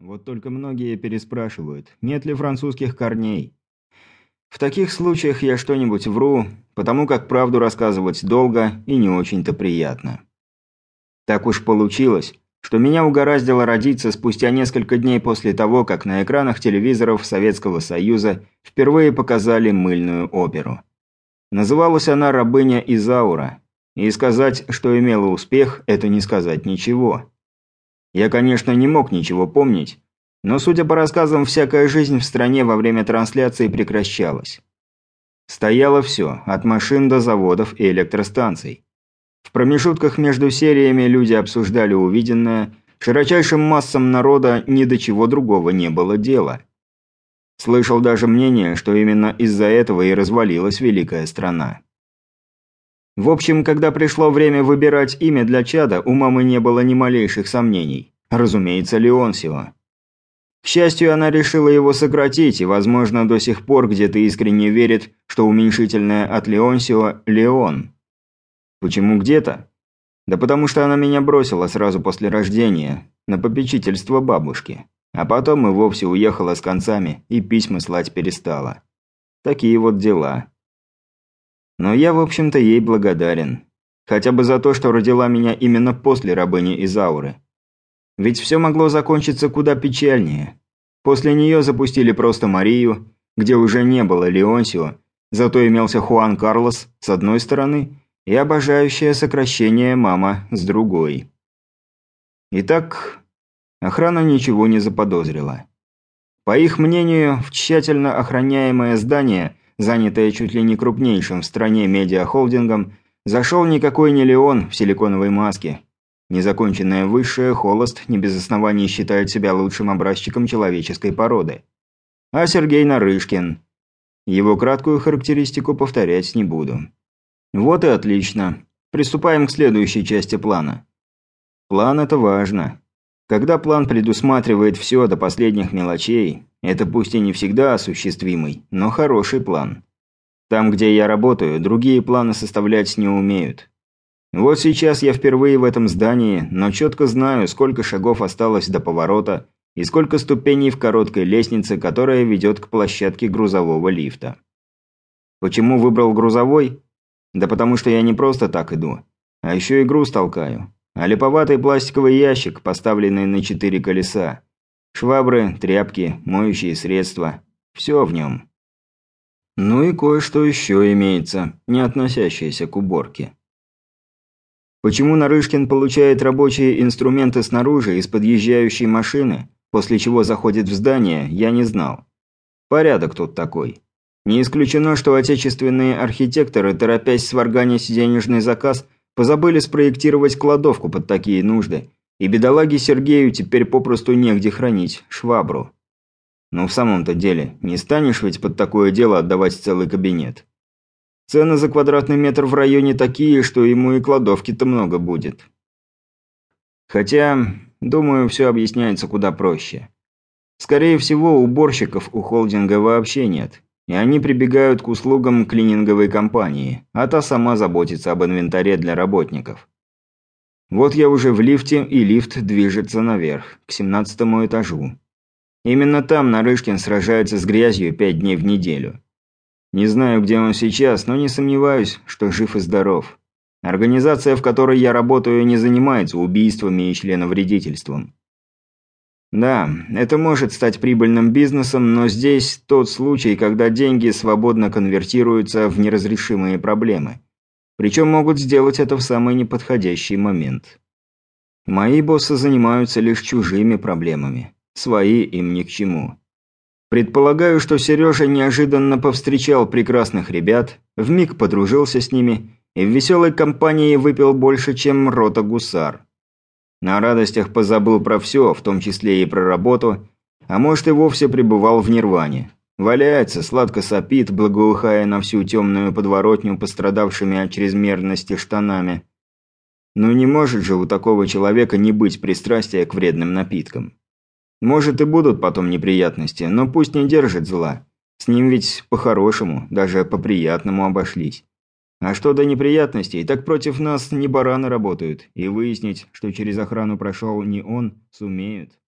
Вот только многие переспрашивают, нет ли французских корней. В таких случаях я что-нибудь вру, потому как правду рассказывать долго и не очень-то приятно. Так уж получилось, что меня угораздило родиться спустя несколько дней после того, как на экранах телевизоров Советского Союза впервые показали мыльную оперу. Называлась она «Рабыня Изаура», и сказать, что имела успех, это не сказать ничего. Я, конечно, не мог ничего помнить, но, судя по рассказам, всякая жизнь в стране во время трансляции прекращалась. Стояло все, от машин до заводов и электростанций. В промежутках между сериями люди обсуждали увиденное, широчайшим массам народа ни до чего другого не было дела. Слышал даже мнение, что именно из-за этого и развалилась великая страна. В общем, когда пришло время выбирать имя для чада, у мамы не было ни малейших сомнений. Разумеется, Леонсио. К счастью, она решила его сократить и, возможно, до сих пор где-то искренне верит, что уменьшительное от Леонсио – Леон. Почему где-то? Да потому что она меня бросила сразу после рождения, на попечительство бабушки. А потом и вовсе уехала с концами и письма слать перестала. Такие вот дела. Но я, в общем-то, ей благодарен. Хотя бы за то, что родила меня именно после рабыни Изауры. Ведь все могло закончиться куда печальнее. После нее запустили просто Марию, где уже не было Леонсио, зато имелся Хуан Карлос с одной стороны и обожающее сокращение мама с другой. Итак, охрана ничего не заподозрила. По их мнению, в тщательно охраняемое здание, занятое чуть ли не крупнейшим в стране медиахолдингом, зашел никакой не Леон в силиконовой маске. Незаконченная высшая холост не без оснований считает себя лучшим образчиком человеческой породы. А Сергей Нарышкин. Его краткую характеристику повторять не буду. Вот и отлично. Приступаем к следующей части плана. План – это важно. Когда план предусматривает все до последних мелочей, это пусть и не всегда осуществимый, но хороший план. Там, где я работаю, другие планы составлять не умеют. Вот сейчас я впервые в этом здании, но четко знаю, сколько шагов осталось до поворота и сколько ступеней в короткой лестнице, которая ведет к площадке грузового лифта. Почему выбрал грузовой? Да потому что я не просто так иду, а еще и груз толкаю. А липоватый пластиковый ящик, поставленный на четыре колеса. Швабры, тряпки, моющие средства. Все в нем. Ну и кое-что еще имеется, не относящееся к уборке. Почему Нарышкин получает рабочие инструменты снаружи из подъезжающей машины, после чего заходит в здание, я не знал. Порядок тут такой. Не исключено, что отечественные архитекторы, торопясь сварганить денежный заказ, позабыли спроектировать кладовку под такие нужды, и бедолаге Сергею теперь попросту негде хранить швабру. Но в самом-то деле, не станешь ведь под такое дело отдавать целый кабинет. Цены за квадратный метр в районе такие, что ему и кладовки-то много будет. Хотя, думаю, все объясняется куда проще. Скорее всего, уборщиков у холдинга вообще нет, и они прибегают к услугам клининговой компании, а та сама заботится об инвентаре для работников. Вот я уже в лифте, и лифт движется наверх, к 17 этажу. Именно там Нарышкин сражается с грязью пять дней в неделю. Не знаю, где он сейчас, но не сомневаюсь, что жив и здоров. Организация, в которой я работаю, не занимается убийствами и членовредительством. Да, это может стать прибыльным бизнесом, но здесь тот случай, когда деньги свободно конвертируются в неразрешимые проблемы. Причем могут сделать это в самый неподходящий момент. Мои боссы занимаются лишь чужими проблемами. Свои им ни к чему. Предполагаю, что Сережа неожиданно повстречал прекрасных ребят, вмиг подружился с ними и в веселой компании выпил больше, чем рота гусар. На радостях позабыл про все, в том числе и про работу, а может и вовсе пребывал в нирване. Валяется, сладко сопит, благоухая на всю темную подворотню пострадавшими от чрезмерности штанами. Ну не может же у такого человека не быть пристрастия к вредным напиткам. Может и будут потом неприятности, но пусть не держит зла. С ним ведь по-хорошему, даже по-приятному обошлись. А что до неприятностей, так против нас не бараны работают, и выяснить, что через охрану прошел не он, сумеют.